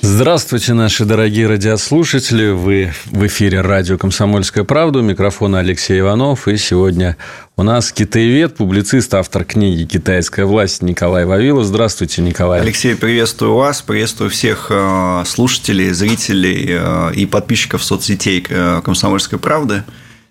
Здравствуйте, наши дорогие радиослушатели. Вы в эфире радио «Комсомольская правда». У микрофона Алексей Иванов. И сегодня у нас китаевед, публицист, автор книги «Китайская власть» Николай Вавилов. Здравствуйте, Николай. Алексей, приветствую вас. Приветствую всех э, слушателей, зрителей э, и подписчиков соцсетей э, «Комсомольской правды».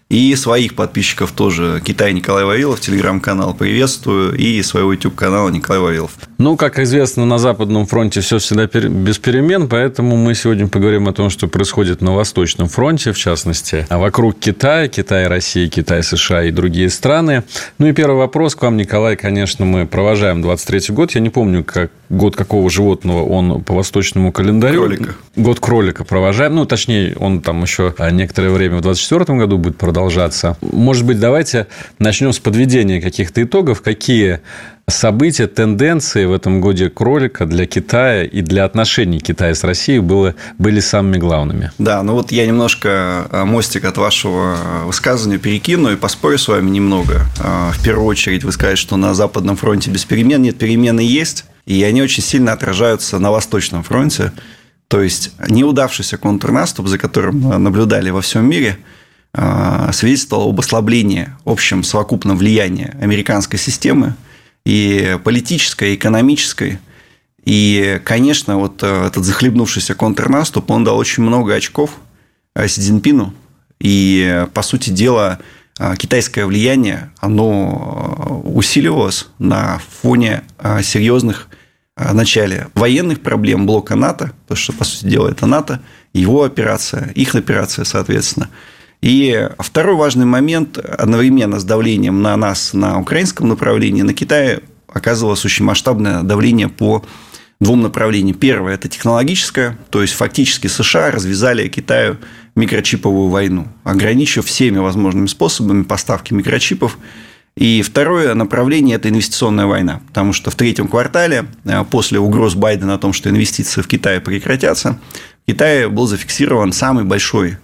И своих подписчиков тоже. Китай Николай Вавилов, телеграм-канал приветствую, и своего YouTube-канала Николай Вавилов. Ну, как известно, на Западном фронте все всегда без перемен, поэтому мы сегодня поговорим о том, что происходит на Восточном фронте, в частности, а вокруг Китая, Китай, Россия, Китай, США и другие страны. Ну и первый вопрос к вам, Николай, конечно, мы провожаем 23-й год. Я не помню, как год какого животного он по восточному календарю. Кролика. Год кролика провожаем. Ну, точнее, он там еще некоторое время в 24 году будет продолжаться. Может быть, давайте начнем с подведения каких-то итогов. Какие события, тенденции в этом годе кролика для Китая и для отношений Китая с Россией было, были самыми главными. Да, ну вот я немножко э, мостик от вашего высказывания перекину и поспорю с вами немного. Э, в первую очередь вы скажете, что на Западном фронте без перемен. Нет, перемены есть, и они очень сильно отражаются на Восточном фронте. То есть неудавшийся контрнаступ, за которым наблюдали во всем мире, э, свидетельствовал об ослаблении общем совокупном влияния американской системы и политической, и экономической. И, конечно, вот э, этот захлебнувшийся контрнаступ, он дал очень много очков э, Си Цзиньпину. И, по сути дела, э, китайское влияние, оно усиливалось на фоне серьезных начале военных проблем блока НАТО, потому что, по сути дела, это НАТО, его операция, их операция, соответственно – и второй важный момент одновременно с давлением на нас на украинском направлении, на Китай оказывалось очень масштабное давление по двум направлениям. Первое – это технологическое, то есть фактически США развязали Китаю микрочиповую войну, ограничив всеми возможными способами поставки микрочипов. И второе направление – это инвестиционная война, потому что в третьем квартале, э, после угроз Байдена о том, что инвестиции в Китае прекратятся, в Китае был зафиксирован самый большой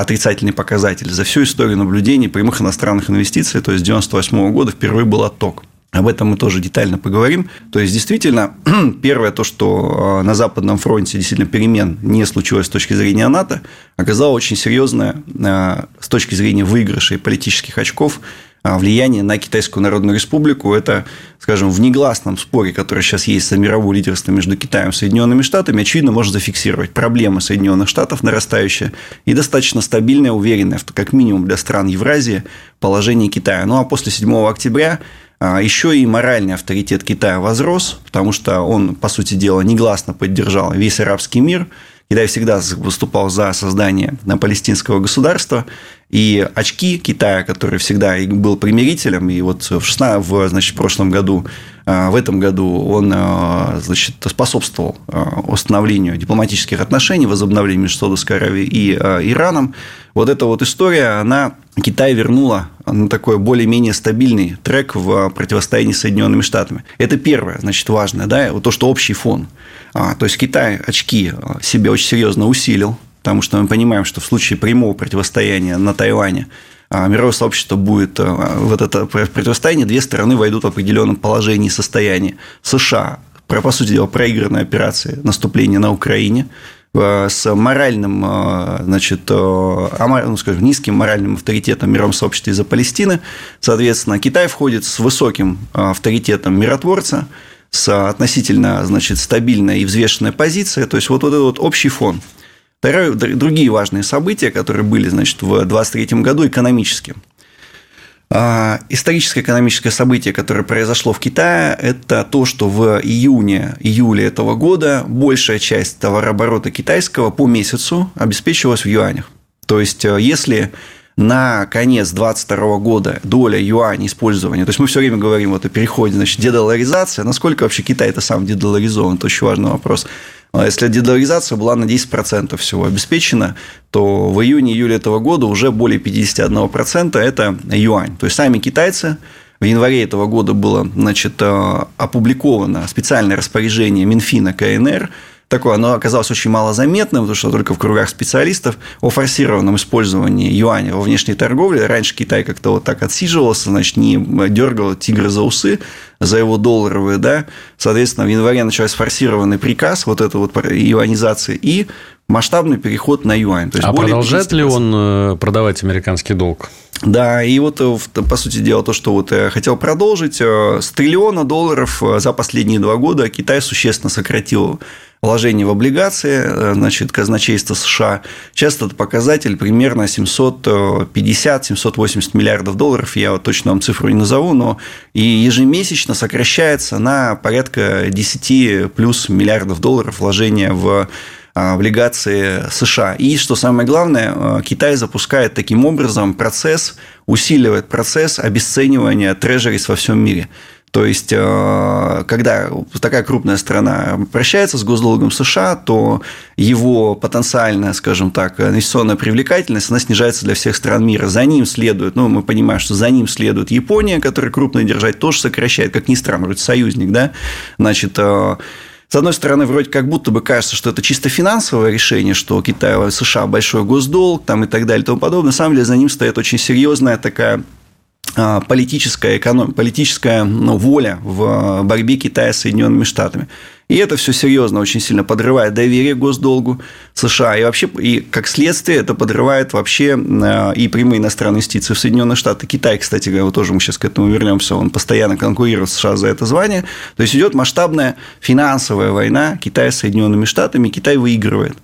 отрицательный показатель. За всю историю наблюдений прямых иностранных инвестиций, то есть с 1998 года впервые был отток. Об этом мы тоже детально поговорим. То есть, действительно, первое то, что э, на Западном фронте действительно перемен не случилось с точки зрения НАТО, оказало очень серьезное э, с точки зрения выигрыша и политических очков влияние на Китайскую Народную Республику. Это, скажем, в негласном споре, который сейчас есть за мировое лидерство между Китаем и Соединенными Штатами, очевидно, можно зафиксировать проблемы Соединенных Штатов нарастающие и достаточно стабильное, уверенное, как минимум для стран Евразии, положение Китая. Ну а после 7 октября а, еще и моральный авторитет Китая возрос, потому что он, по сути дела, негласно поддержал весь арабский мир – Китай всегда выступал за создание палестинского государства, и очки Китая, который всегда был примирителем, и вот в, 16, в значит, прошлом году, а, в этом году он а, значит, способствовал а, установлению дипломатических отношений, возобновлению между Саудовской Аравией и Ираном. Вот эта вот история, она Китай вернула на такой более-менее стабильный трек в противостоянии с Соединенными Штатами. Это первое, значит, важное, да, вот то, что общий фон. То есть Китай очки себе очень серьезно усилил, потому что мы понимаем, что в случае прямого противостояния на Тайване а, мировое сообщество будет а, в это противостояние, две стороны войдут в определенном положении и состоянии. США, по сути дела, проигранная операция наступления на Украине, а, с моральным, значит, ну, скажем, низким моральным авторитетом мировом сообществе из-за Палестины. Соответственно, Китай входит с высоким авторитетом миротворца, с относительно значит, стабильной и взвешенной позицией. То есть, вот, вот этот вот общий фон – Второе, другие важные события, которые были значит, в 2023 году, экономические. А, историческое экономическое событие, которое произошло в Китае, это то, что в июне-июле этого года большая часть товарооборота китайского по месяцу обеспечивалась в юанях. То есть, э, если на конец 2022 года доля юаня использования, то есть мы все время говорим вот о переходе, значит, дедоларизация, насколько вообще Китай это сам дедоларизован, это очень важный вопрос. А если дедоларизация была на 10% всего обеспечена, то в июне-июле этого года уже более 51% это юань. То есть сами китайцы в январе этого года было значит, э, опубликовано специальное распоряжение Минфина КНР, такое, оно оказалось очень малозаметным, потому что только в кругах специалистов о форсированном использовании юаня во внешней торговле. Раньше Китай как-то вот так отсиживался, значит, не дергал тигра за усы, за его долларовые, да. Соответственно, в январе начался форсированный приказ вот этой вот юанизации и масштабный переход на юань. То есть а продолжает 50%. ли он э, продавать американский долг? Да, и вот, э, по сути дела, то, что вот я хотел продолжить, э, с триллиона долларов за последние два года Китай существенно сократил вложение в облигации, значит, казначейство США. Часто это показатель примерно 750-780 миллиардов долларов, я вот точно вам цифру не назову, но и ежемесячно сокращается на порядка 10 плюс миллиардов долларов вложения в а, облигации США. И, что самое главное, а, Китай запускает таким образом процесс, усиливает процесс обесценивания трежерис во всем мире. То есть, а, когда такая крупная страна прощается с госдолгом США, то его потенциальная, скажем так, инвестиционная привлекательность, она снижается для всех стран мира. За ним следует, ну, мы понимаем, что за ним следует Япония, которая крупная держать, тоже сокращает, как ни странно, вроде союзник, да, значит, с одной стороны, вроде как будто бы кажется, что это чисто финансовое решение, что у Китая, США большой госдолг там, и так далее и тому подобное. На самом деле за ним стоит очень серьезная такая политическая, эконом... политическая ну, воля в борьбе Китая с Соединенными Штатами. И это все серьезно очень сильно подрывает доверие госдолгу США. И вообще, и как следствие, это подрывает вообще а, и прямые иностранные инвестиции в Соединенные Штаты. Китай, кстати говоря, тоже мы сейчас к этому вернемся, он постоянно конкурирует с США за это звание. То есть идет масштабная финансовая война Китая с Соединенными Штатами, Китай выигрывает.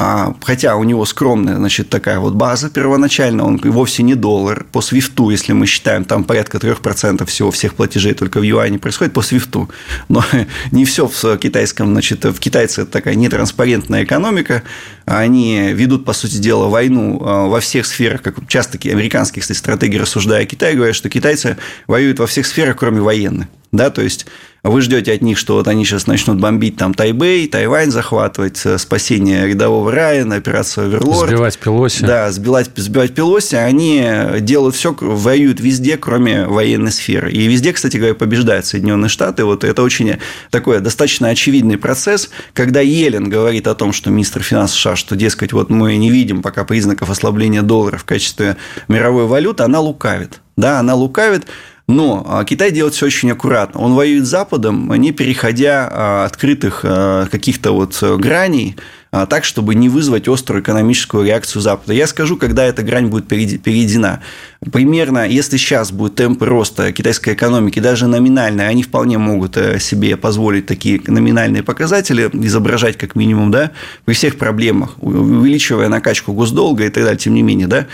А, хотя у него скромная, значит, такая вот база первоначально, он вовсе не доллар. По свифту, если мы считаем, там порядка 3% всего всех платежей только в юане происходит по свифту. Но не все в китайском, значит, в китайце это такая нетранспарентная экономика. Они ведут, по сути дела, войну а, во всех сферах, как часто американские, кстати, стратегии, рассуждая о Китае, говорят, что китайцы воюют во всех сферах, кроме военных. Да, то есть вы ждете от них, что вот они сейчас начнут бомбить там Тайбэй, Тайвань захватывать, э, спасение рядового Райана, операцию Оверлорд. Сбивать Пелоси. Да, сбивать, сбивать Пелоси. Они делают все, воюют везде, кроме военной сферы. И везде, кстати говоря, побеждают Соединенные Штаты. Вот это очень такой достаточно очевидный процесс, когда Елен говорит о том, что министр финансов США, что, дескать, вот мы не видим пока признаков ослабления доллара в качестве мировой валюты, она лукавит. Да, она лукавит, но а, Китай делает все очень аккуратно. Он воюет с Западом, не переходя а, открытых а, каких-то вот граней, так, чтобы не вызвать острую экономическую реакцию Запада. Я скажу, когда эта грань будет перейдена. Примерно, если сейчас будут темпы роста китайской экономики, даже номинальные, они вполне могут э, себе позволить такие номинальные показатели изображать как минимум, да, при всех проблемах, увеличивая накачку госдолга и так далее, тем не менее, да,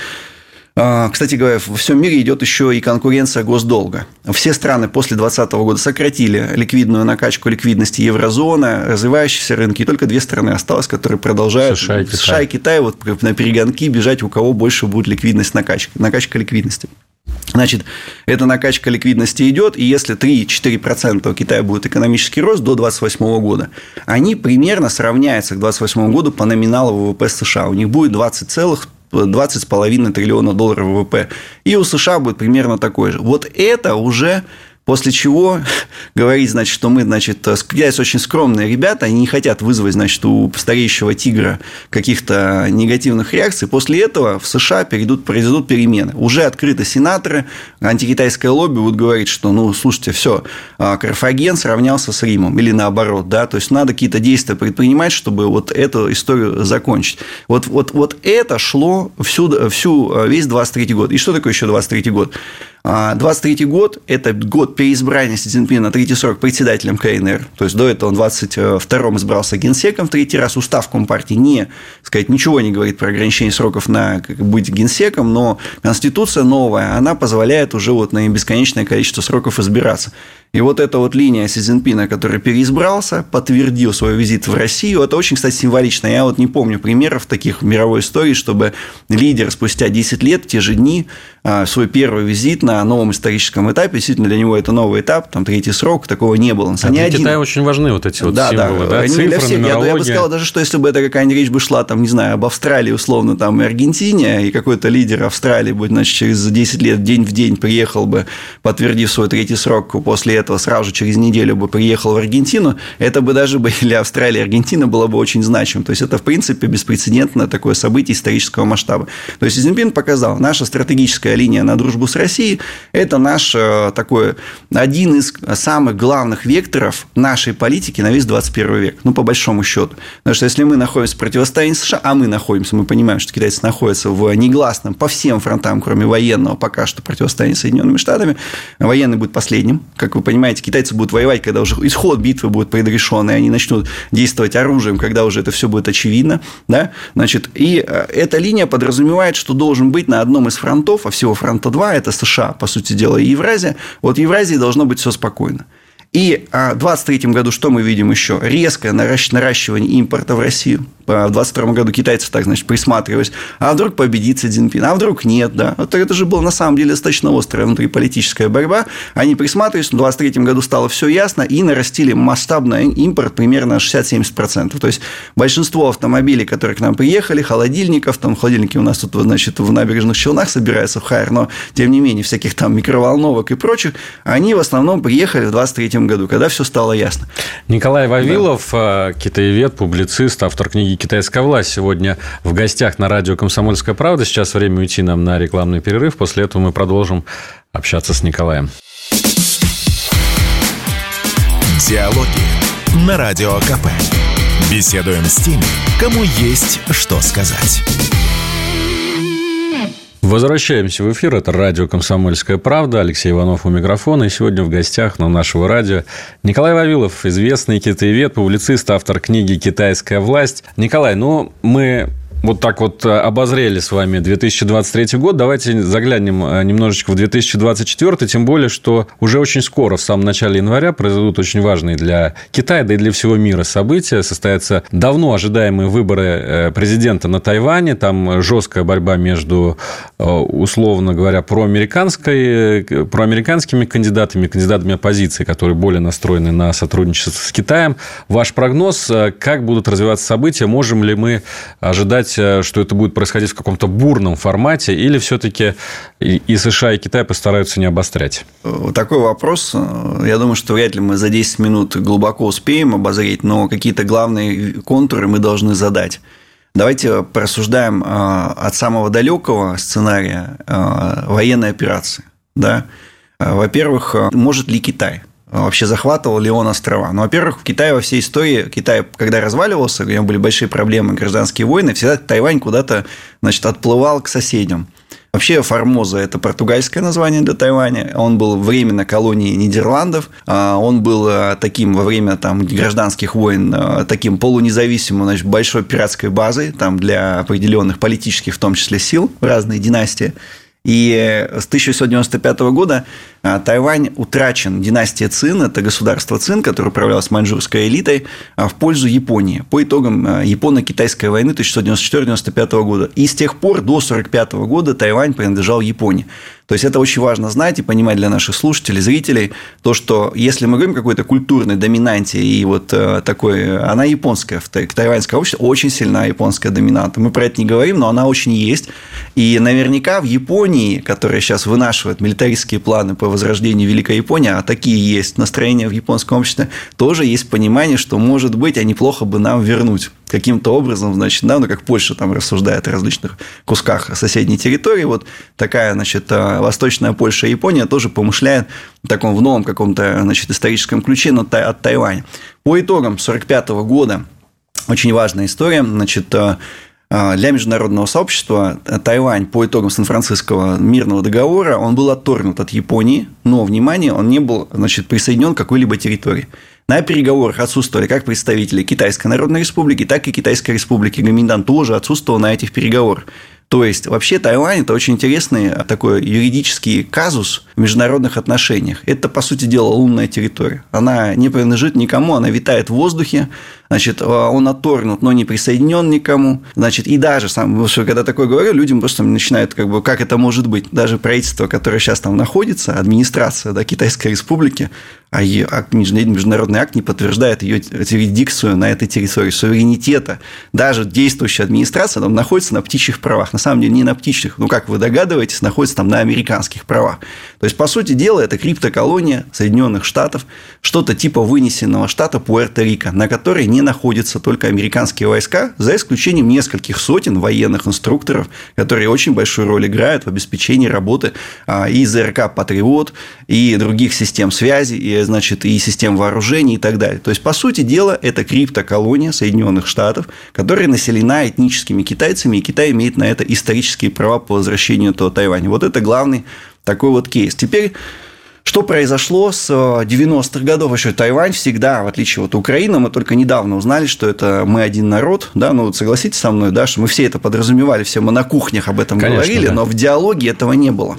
кстати говоря, во всем мире идет еще и конкуренция госдолга. Все страны после 2020 года сократили ликвидную накачку ликвидности еврозона, развивающиеся рынки, и только две страны осталось, которые продолжают США и Китай, США и Китай вот на перегонки бежать, у кого больше будет ликвидность накачка, накачка ликвидности. Значит, эта накачка ликвидности идет, и если 3-4% у Китая будет экономический рост до 2028 года, они примерно сравняются к 2028 году по номиналу ВВП США. У них будет 20 целых 20,5 триллиона долларов ВВП. И у США будет примерно такой же. Вот это уже После чего говорить, значит, что мы, значит, китайцы очень скромные ребята, они не хотят вызвать, значит, у стареющего тигра каких-то негативных реакций. После этого в США перейдут, произойдут перемены. Уже открыты сенаторы, антикитайское лобби будут говорить, что, ну, слушайте, все, а, Карфаген сравнялся с Римом, или наоборот, да, то есть надо какие-то действия предпринимать, чтобы вот эту историю закончить. Вот, вот, вот это шло всю, всю а, весь 23 год. И что такое еще 23 год? 23 год – это год переизбрания Си Цзиньпина на третий срок председателем КНР. То есть, до этого он в 22-м избрался генсеком в третий раз. Устав Компартии не, сказать, ничего не говорит про ограничение сроков на быть генсеком, но Конституция новая, она позволяет уже вот на бесконечное количество сроков избираться. И вот эта вот линия Си Цзиньпина, который переизбрался, подтвердил свой визит в Россию, это очень, кстати, символично. Я вот не помню примеров таких в мировой истории, чтобы лидер спустя 10 лет, те же дни, а, свой первый визит на новом историческом этапе, действительно для него это новый этап, там третий срок, такого не было. А для один... Китая очень важны вот эти вот да, символы, да, да цифры, для всех. Я, я бы сказал, даже что если бы это какая-нибудь речь бы шла, там, не знаю, об Австралии, условно, там, и Аргентине, и какой-то лидер Австралии будет, значит, через 10 лет день в день приехал бы, подтвердив свой третий срок, после этого сразу же через неделю бы приехал в Аргентину, это бы даже бы для Австралии и Аргентины было бы очень значимо. То есть, это, в принципе, беспрецедентное такое событие исторического масштаба. То есть, Цзиньпин показал, наша стратегическая линия на дружбу с Россией – это наш э, такой один из самых главных векторов нашей политики на весь 21 век, ну, по большому счету. Потому что если мы находимся в противостоянии США, а мы находимся, мы понимаем, что китайцы находятся в негласном по всем фронтам, кроме военного, пока что противостоянии с Соединенными Штатами, военный будет последним. Как вы понимаете, китайцы будут воевать, когда уже исход битвы будет предрешен, и они начнут действовать оружием, когда уже это все будет очевидно. Да? Значит, и э, эта линия подразумевает, что должен быть на одном из фронтов, а всего фронта два, это США, по сути дела, и Евразия. Вот в Евразии должно быть все спокойно. И а, в 2023 году что мы видим еще? Резкое наращивание импорта в Россию в 22 году китайцы так, значит, присматривались, а вдруг победит Си Цзиньпин, а вдруг нет, да. Вот это же была на самом деле достаточно острая внутриполитическая борьба. Они присматривались, в 23 году стало все ясно, и нарастили масштабный импорт примерно 60-70%. То есть, большинство автомобилей, которые к нам приехали, холодильников, там холодильники у нас тут, значит, в набережных Челнах собираются в Хайр, но, тем не менее, всяких там микроволновок и прочих, они в основном приехали в 23 году, когда все стало ясно. Николай Вавилов, да. китаевед, публицист, автор книги «Китайская власть» сегодня в гостях на радио «Комсомольская правда». Сейчас время уйти нам на рекламный перерыв. После этого мы продолжим общаться с Николаем. Диалоги на Радио КП. Беседуем с теми, кому есть что сказать. Возвращаемся в эфир. Это радио «Комсомольская правда». Алексей Иванов у микрофона. И сегодня в гостях на нашего радио Николай Вавилов, известный китаевед, публицист, автор книги «Китайская власть». Николай, ну, мы вот так вот э, обозрели с вами 2023 год. Давайте заглянем э, немножечко в 2024, тем более, что уже очень скоро, в самом начале января, произойдут очень важные для Китая, да и для всего мира события. Состоятся давно ожидаемые выборы э, президента на Тайване. Там жесткая борьба между, условно говоря, проамериканской, проамериканскими кандидатами, кандидатами оппозиции, которые более настроены на сотрудничество с Китаем. Ваш прогноз, как будут развиваться события? Можем ли мы ожидать что это будет происходить в каком-то бурном формате, или все-таки и США, и Китай постараются не обострять? Такой вопрос. Э, я думаю, что вряд ли мы за 10 минут глубоко успеем обозреть, но какие-то главные контуры мы должны задать. Давайте порассуждаем э, от самого далекого сценария военной операции. Да? Во-первых, может ли Китай вообще захватывал ли он острова. Ну, во-первых, в Китае во всей истории, Китай, когда разваливался, у него были большие проблемы, гражданские войны, всегда Тайвань куда-то, значит, отплывал к соседям. Вообще Формоза – это португальское название для Тайваня. Он был временно колонией Нидерландов. А, он был а, таким во время там, гражданских войн а, таким полунезависимым, значит, большой пиратской базой там, для определенных политических, в том числе, сил, разные династии. И с 1695 года Тайвань утрачен династия Цин, это государство Цин, которое управлялось маньчжурской элитой, а, в пользу Японии по итогам а, Японо-Китайской войны 1694-95 года. И с тех пор до 1945 года Тайвань принадлежал Японии. То есть это очень важно знать и понимать для наших слушателей, зрителей, то, что если мы говорим о какой-то культурной доминанте и вот э, такой, она японская, в тайваньское общество очень сильная японская доминанта. Мы про это не говорим, но она очень есть. И наверняка в Японии, которая сейчас вынашивает милитаристские планы по возрождению Великой Японии, а такие есть настроения в японском обществе, тоже есть понимание, что, может быть, а неплохо бы нам вернуть каким-то образом, значит, да, ну, как Польша там рассуждает о различных кусках соседней территории, вот такая, значит, э, восточная Польша и Япония тоже помышляет в таком в новом каком-то, значит, историческом ключе от Тайваня. По итогам 1945 года очень важная история, значит, э, для международного сообщества Тайвань по итогам Сан-Франциского мирного договора, он был отторгнут от Японии, но, внимание, он не был значит, присоединен к какой-либо территории. На переговорах отсутствовали как представители Китайской Народной Республики, так и Китайской Республики. Гоминдан тоже отсутствовал на этих переговорах. То есть, вообще Тайвань – это очень интересный такой юридический казус, в международных отношениях. Это, по сути дела, лунная территория. Она не принадлежит никому, она витает в воздухе, значит, а, он отторгнут, но не присоединен никому, значит, и даже сам, когда такое говорю, людям просто начинают, как бы, как это может быть, даже правительство, которое сейчас там находится, администрация да, Китайской Республики, а акт, международный акт не подтверждает ее юрисдикцию на этой территории, суверенитета. Даже действующая администрация там находится на птичьих правах. На самом деле не на птичьих, ну, как вы догадываетесь, находится там на американских правах. То есть, по сути дела, это криптоколония Соединенных Штатов, что-то типа вынесенного штата Пуэрто-Рико, на которой не находятся только американские войска, за исключением нескольких сотен военных инструкторов, которые очень большую роль играют в обеспечении работы а, и ЗРК «Патриот», и других систем связи, и, значит, и систем вооружений и так далее. То есть, по сути дела, это криптоколония Соединенных Штатов, которая населена этническими китайцами, и Китай имеет на это исторические права по возвращению этого Тайваня. Вот это главный такой вот кейс. Теперь что произошло с 90-х э, годов? Еще Тайвань всегда, в отличие от Украины, мы только недавно узнали, что это мы один народ, да, ну вот согласитесь со мной, да, что мы все это подразумевали, все мы на кухнях об этом Конечно, говорили, да. но в диалоге этого не было.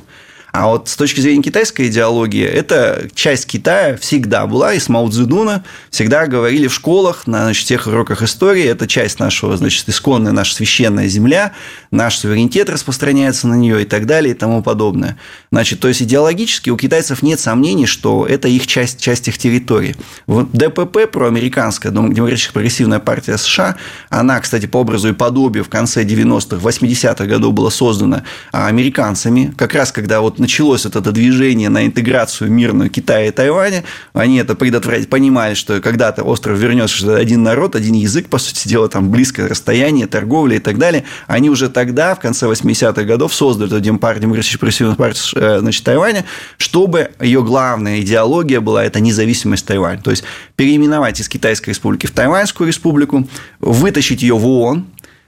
А вот с точки зрения китайской идеологии, это часть Китая всегда была, и с Мао Цзэдуна всегда говорили в школах, на значит, тех уроках истории, это часть нашего, значит, исконная наша священная земля, наш суверенитет распространяется на нее и так далее и тому подобное. Значит, то есть идеологически у китайцев нет сомнений, что это их часть, часть их территории. Вот ДПП, проамериканская, демократическая прогрессивная партия США, она, кстати, по образу и подобию в конце 90-х, 80-х годов была создана американцами, как раз когда вот началось вот это движение на интеграцию мирную Китая и Тайваня, они это предотвратить, понимали, что когда-то остров вернется, что один народ, один язык, по сути дела, там близкое расстояние, торговля и так далее. Они уже тогда, в конце 80-х годов, создали эту демократическую партию значит, Тайваня, чтобы ее главная идеология была это независимость Тайваня. То есть переименовать из Китайской республики в Тайваньскую республику, вытащить ее в ООН,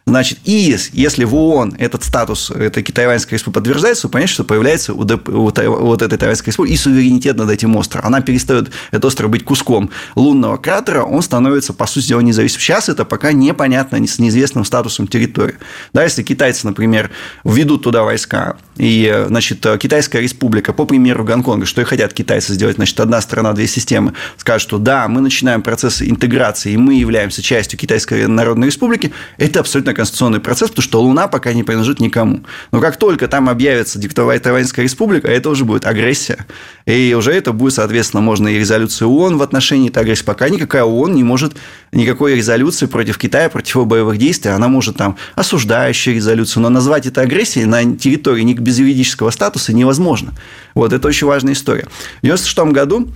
Значит, и если в ООН этот статус этой Тайваньской республики подтверждается, понятно, что появляется у, ДП, у вот этой Тайваньской республики и суверенитет над этим островом. Она перестает, этот остров, быть куском лунного кратера, он становится, по сути дела, независимым. Сейчас это пока непонятно с неизвестным статусом территории. Да, если китайцы, например, введут туда войска, и, значит, Китайская республика, по примеру Гонконга, что и хотят китайцы сделать, значит, одна страна, две системы, скажут, что да, мы начинаем процесс интеграции, и мы являемся частью Китайской Народной Республики, это абсолютно конституционный процесс, потому что Луна пока не принадлежит никому. Но как только там объявится диктовая Тайваньская республика, это уже будет агрессия. И уже это будет, соответственно, можно и резолюцию ООН в отношении этой агрессии. Пока никакая ООН не может никакой резолюции против Китая, против его боевых действий. Она может там осуждающую резолюцию, но назвать это агрессией на территории без юридического статуса невозможно. Вот, это очень важная история. В 1996 году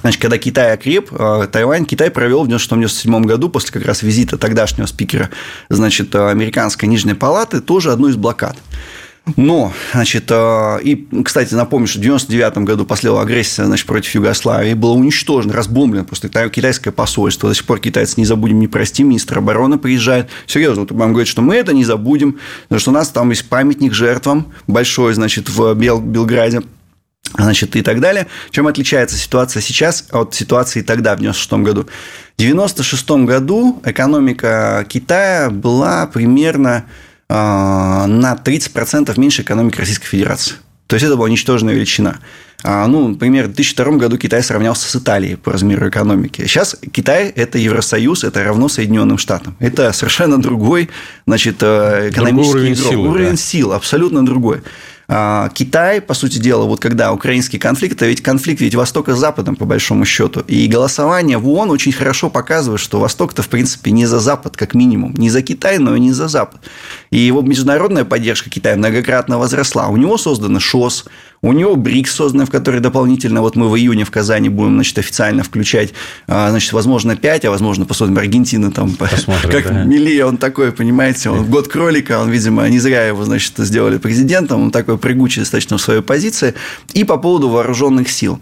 Значит, когда Китай окреп, э, Тайвань, Китай провел в 1997 году, после как раз визита тогдашнего спикера, значит, э, американской Нижней Палаты, тоже одну из блокад. Но, значит, э, и, кстати, напомню, что в 1999 году последовала агрессия значит, против Югославии, было уничтожено, разбомблено просто китайское посольство. До сих пор китайцы не забудем, не простим, министр обороны приезжает. Серьезно, вот вам говорит, что мы это не забудем, потому что у нас там есть памятник жертвам большой, значит, в Бел Белграде значит, и так далее. Чем отличается ситуация сейчас от ситуации тогда, в 1996 году? В 1996 году экономика Китая была примерно э, на 30% меньше экономики Российской Федерации. То есть, это была ничтожная величина. А, ну, например, в 2002 году Китай сравнялся с Италией по размеру экономики. Сейчас Китай – это Евросоюз, это равно Соединенным Штатам. Это совершенно другой значит, э, экономический другой уровень игрок. Силы, уровень да. сил, абсолютно другой. А, Китай, по сути дела, вот когда украинский конфликт, это ведь конфликт ведь Востока с Западом, по большому счету. И голосование в ООН очень хорошо показывает, что Восток-то, в принципе, не за Запад, как минимум. Не за Китай, но и не за Запад. И его международная поддержка Китая многократно возросла. У него созданы ШОС, у него БРИКС создан, в который дополнительно, вот мы в июне в Казани будем, значит, официально включать, а, значит, возможно, 5, а возможно, посмотрим, Аргентина там, Посмотрим, как да. Милия, он такой, понимаете, он год кролика, он, видимо, не зря его, значит, сделали президентом, он такой прыгучий достаточно в своей позиции. И по поводу вооруженных сил.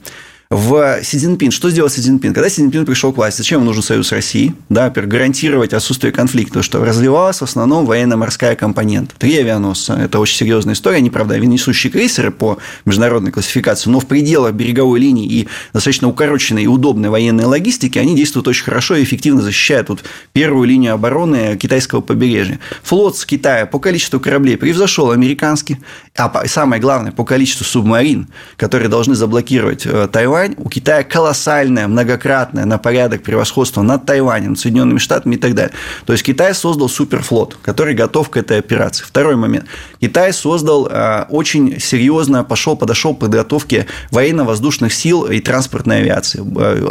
В Си Цзиньпин. Что сделал Си Цзиньпин? Когда Си Цзиньпин пришел к власти, зачем нужен союз с Россией? Да, гарантировать отсутствие конфликта, что развивалась в основном военно-морская компонента. Три авианосца – это очень серьезная история. Они, правда, несущие крейсеры по международной классификации, но в пределах береговой линии и достаточно укороченной и удобной военной логистики они действуют очень хорошо и эффективно защищают вот первую линию обороны китайского побережья. Флот с Китая по количеству кораблей превзошел американский, а самое главное, по количеству субмарин, которые должны заблокировать э, Тайвань, Тайвань, у Китая колоссальное, многократное на порядок превосходство над Тайванем, Соединенными Штатами и так далее. То есть Китай создал суперфлот, который готов к этой операции. Второй момент. Китай создал э, очень серьезно, пошел, подошел к подготовке военно-воздушных сил и транспортной авиации.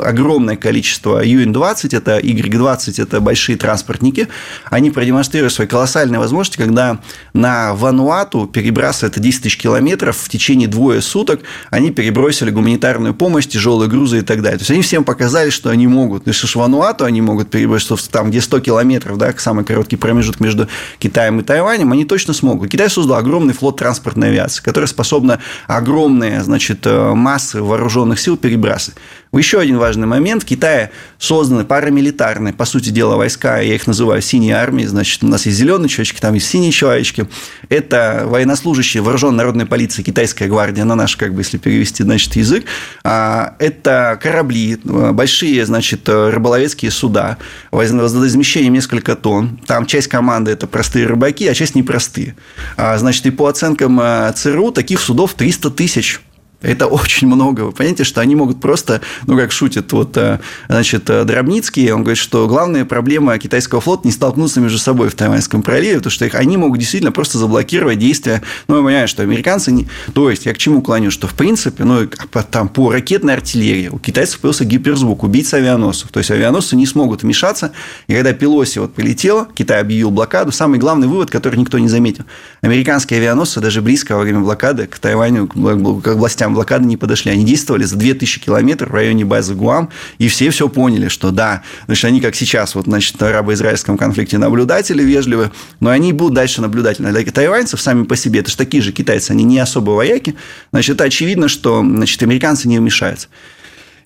Огромное количество Юн-20, это Y-20, это большие транспортники, они продемонстрировали свои колоссальные возможности, когда на Вануату перебрасывая это 10 тысяч километров в течение двое суток, они перебросили гуманитарную помощь помощь, тяжелые грузы и так далее. То есть они всем показали, что они могут. Если в Вануату они могут перебросить там, где 100 километров, да, самый короткий промежуток между Китаем и Тайванем, они точно смогут. Китай создал огромный флот транспортной авиации, который способна огромные значит, э, массы вооруженных сил перебрасывать. Еще один важный момент. В Китае созданы парамилитарные, по сути дела, войска, я их называю синие армии, значит, у нас есть зеленые человечки, там есть синие человечки. Это военнослужащие вооруженной народной полиции, китайская гвардия, на наш, как бы, если перевести, значит, язык. А, это корабли, большие, значит, рыболовецкие суда, водоизмещением несколько тонн. Там часть команды – это простые рыбаки, а часть непростые. А, значит, и по оценкам э, ЦРУ таких судов 300 тысяч. Это очень много. Вы понимаете, что они могут просто, ну, как шутит вот, э, значит, э, Дробницкий, он говорит, что главная проблема китайского флота не столкнуться между собой в Тайваньском проливе, потому что их, они могут действительно просто заблокировать действия. Ну, я понимаю, что американцы не... То есть, я к чему клоню, что, в принципе, ну, там, по ракетной артиллерии у китайцев появился гиперзвук, убийца авианосцев. То есть, авианосцы не смогут вмешаться. И когда Пелоси вот прилетела, Китай объявил блокаду, самый главный вывод, который никто не заметил. Американские авианосцы даже близко во время блокады к Тайваню, к властям блокады не подошли. Они действовали за 2000 километров в районе базы Гуам, и все все поняли, что да, значит, они как сейчас, вот, значит, в арабо-израильском конфликте наблюдатели вежливы, но они будут дальше наблюдательны. Для тайваньцев сами по себе, это же такие же китайцы, они не особо вояки, значит, очевидно, что, значит, американцы не вмешаются.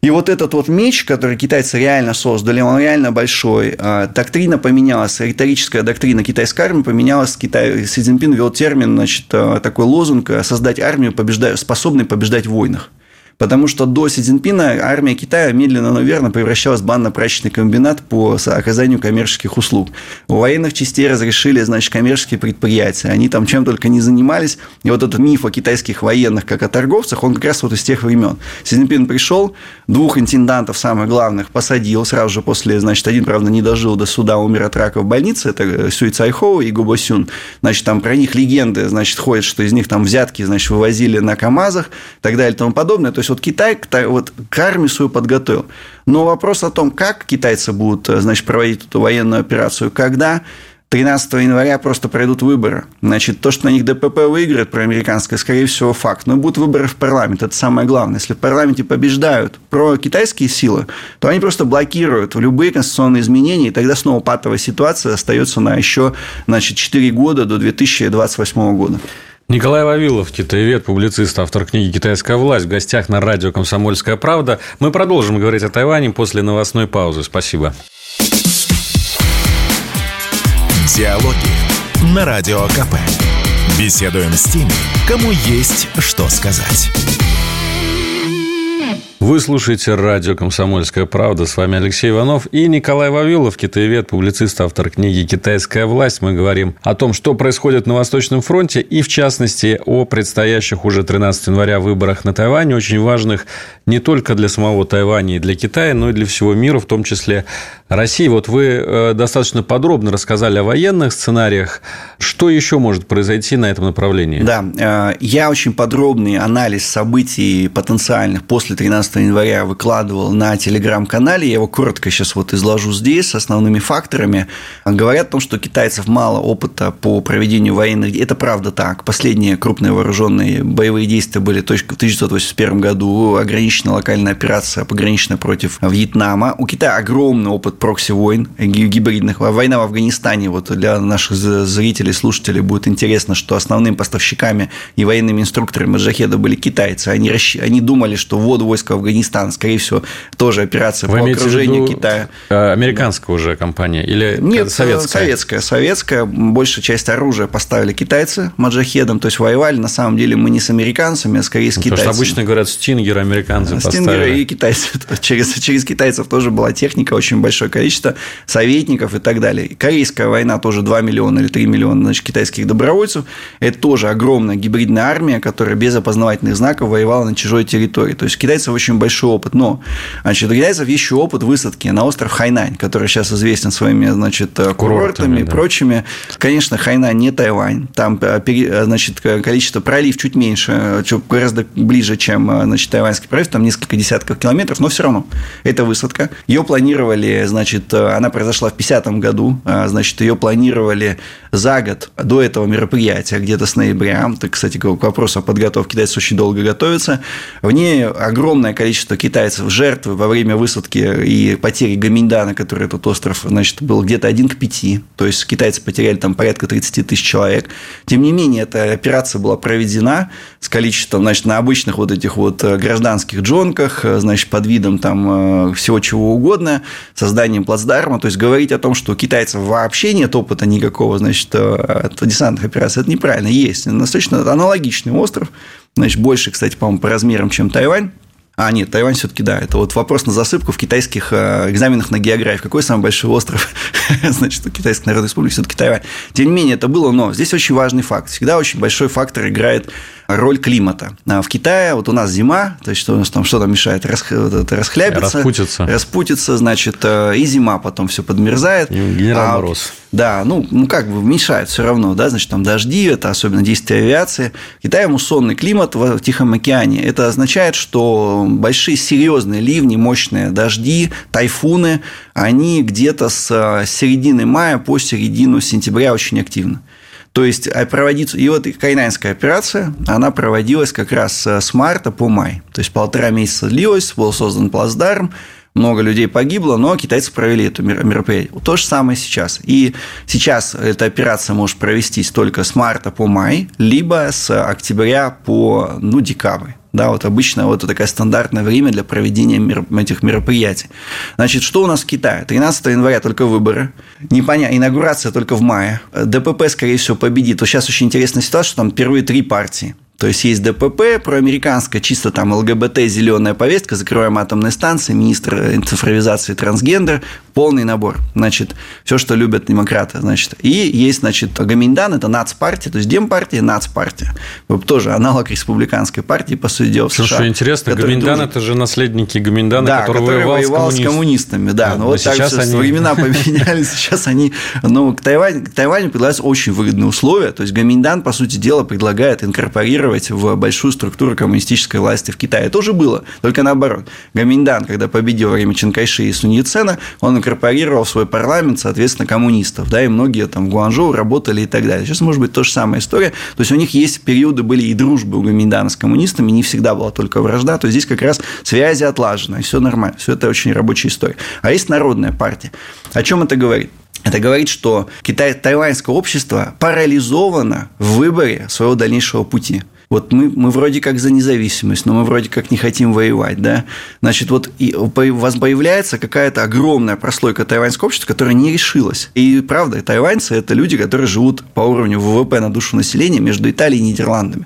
И вот этот вот меч, который китайцы реально создали, он реально большой. А, доктрина поменялась, риторическая доктрина китайской армии поменялась. Китай, Си Цзиньпин ввел термин, значит, а, такой лозунг «создать армию, побеждая, способной побеждать в войнах». Потому что до Си Цзиньпина армия Китая медленно, но верно превращалась в банно-прачечный комбинат по оказанию коммерческих услуг. У военных частей разрешили, значит, коммерческие предприятия. Они там чем только не занимались. И вот этот миф о китайских военных, как о торговцах, он как раз вот из тех времен. Си Цзиньпин пришел, двух интендантов, самых главных, посадил сразу же после, значит, один, правда, не дожил до суда, умер от рака в больнице, это Сюй Цайхоу и Губо Сюн. Значит, там про них легенды, значит, ходят, что из них там взятки, значит, вывозили на КАМАЗах и так далее и тому подобное. То есть, вот Китай вот, к армии свою подготовил. Но вопрос о том, как китайцы будут, э, значит, проводить эту военную операцию, когда 13 января просто пройдут выборы. Значит, то, что на них ДПП выиграет про американское, скорее всего, факт. Но будут выборы в парламент. Это самое главное. Если в парламенте побеждают про китайские силы, то они просто блокируют любые конституционные изменения, и тогда снова патовая ситуация остается на еще значит, 4 года до 2028 года. Николай Вавилов, китаевед, публицист, автор книги «Китайская власть» в гостях на радио «Комсомольская правда». Мы продолжим говорить о Тайване после новостной паузы. Спасибо. Диалоги на Радио КП. Беседуем с теми, кому есть что сказать. Вы слушаете радио «Комсомольская правда». С вами Алексей Иванов и Николай Вавилов, китаевед, публицист, автор книги «Китайская власть». Мы говорим о том, что происходит на Восточном фронте и, в частности, о предстоящих уже 13 января выборах на Тайване, очень важных не только для самого Тайваня и для Китая, но и для всего мира, в том числе России. Вот вы э, достаточно подробно рассказали о военных сценариях. Что еще может произойти на этом направлении? Да, э, я очень подробный анализ событий потенциальных после 13 января выкладывал на телеграм-канале. Я его коротко сейчас вот изложу здесь с основными факторами. Говорят о том, что китайцев мало опыта по проведению военных Это правда так. Последние крупные вооруженные боевые действия были только в 1981 году. Ограниченная локальная операция пограничная против Вьетнама. У Китая огромный опыт прокси-войн, гибридных. Война в Афганистане, вот для наших зрителей, слушателей будет интересно, что основным поставщиками и военными инструкторами Маджахеда были китайцы. Они, расщ... они думали, что ввод войск в Афганистан, скорее всего, тоже операция Вы по окружению Китая. Э, американская уже компания или Нет, советская? советская. Советская. Большая часть оружия поставили китайцы маджахедам, то есть воевали на самом деле мы не с американцами, а скорее с ну, китайцами. Потому что обычно говорят, стингеры американцы Стингеры поставили. и китайцы. Через, через китайцев тоже была техника, очень большое количество советников и так далее. Корейская война тоже 2 миллиона или 3 миллиона значит, китайских добровольцев. Это тоже огромная гибридная армия, которая без опознавательных знаков воевала на чужой территории. То есть, у китайцев очень большой опыт. Но, значит, у китайцев еще опыт высадки на остров Хайнань, который сейчас известен своими, значит, курортами, курортами и да. прочими. Конечно, Хайнань не Тайвань. Там, э, значит, количество пролив чуть меньше, гораздо ближе, чем, значит, тайваньский пролив, там несколько десятков километров, но все равно это высадка. Ее планировали, значит, она произошла в 50 году, а, значит, ее планировали за год до этого мероприятия, где-то с ноября. Это, кстати, к вопросу о подготовке китайцев очень долго готовится. В ней огромное количество китайцев жертв во время высадки и потери Гаминдана, который этот остров, значит, был где-то один к пяти. То есть, китайцы потеряли там порядка 30 тысяч человек. Тем не менее, эта операция была проведена с количеством, значит, на обычных вот этих вот э, гражданских джонках, э, значит, под видом там э, всего чего угодно, созданием плацдарма. То есть, говорить о том, что у китайцев вообще нет опыта никакого, значит, от десантных операций, это неправильно. Есть достаточно аналогичный остров, значит, больше, кстати, по-моему, по размерам, чем Тайвань. А, нет, Тайвань все-таки да. Это вот вопрос на засыпку в китайских экзаменах на географию. Какой самый большой остров? Значит, у Китайской Народной Республики все-таки Тайвань. Тем не менее, это было, но здесь очень важный факт. Всегда очень большой фактор играет роль климата. А в Китае вот у нас зима, то есть что у нас там что там мешает Расх, вот расхлябиться, распутиться. распутиться, значит, э, и зима потом все подмерзает. И генерал а, Мороз. Да, ну, ну как бы мешает все равно, да, значит, там дожди, это особенно действие авиации. Китай муссонный климат в Тихом океане. Это означает, что большие серьезные ливни, мощные дожди, тайфуны, они где-то с э, середины мая по середину сентября очень активны. То есть а проводиться... И вот Кайнанская операция, она проводилась как раз с марта по май. То есть полтора месяца длилась, был создан плацдарм, много людей погибло, но китайцы провели это мероприятие. То же самое сейчас. И сейчас эта операция может провестись только с марта по май, либо с октября по ну, декабрь. Да, вот обычно вот такое стандартное время для проведения этих мероприятий. Значит, что у нас в Китае? 13 января только выборы. Непонятно, инаугурация только в мае. ДПП, скорее всего, победит. Вот сейчас очень интересная ситуация, что там впервые три партии. То есть есть ДПП, проамериканская, чисто там ЛГБТ, зеленая повестка, закрываем атомные станции, министр цифровизации трансгендер, полный набор. Значит, все, что любят демократы. Значит, и есть, значит, Гаминдан, это нацпартия, то есть демпартия, нацпартия. Тоже аналог республиканской партии, по сути дела, в США. Слушай, интересно, Гаминдан это же наследники Гаминдана, да, который, который воевал, воевал с, коммунистами. Да, да но, но вот так они... времена поменялись, сейчас они... Ну, к Тайваню, к Тайваню предлагаются очень выгодные условия, то есть Гаминдан, по сути дела, предлагает инкорпорировать в большую структуру коммунистической власти в Китае. Это уже было, только наоборот. Гаминдан, когда победил во время Чинкайши и Сунь Яцена, он инкорпорировал в свой парламент, соответственно, коммунистов. Да, и многие там в Гуанчжоу работали и так далее. Сейчас может быть то же самая история. То есть, у них есть периоды были и дружбы у Гаминдана с коммунистами, не всегда была только вражда. То есть, здесь как раз связи отлажены, все нормально. Все это очень рабочая история. А есть народная партия. О чем это говорит? Это говорит, что Китай, тайваньское общество парализовано в выборе своего дальнейшего пути. Вот мы, мы вроде как за независимость, но мы вроде как не хотим воевать, да? Значит, вот и у вас появляется какая-то огромная прослойка тайваньского общества, которая не решилась. И правда, тайваньцы – это люди, которые живут по уровню ВВП на душу населения между Италией и Нидерландами.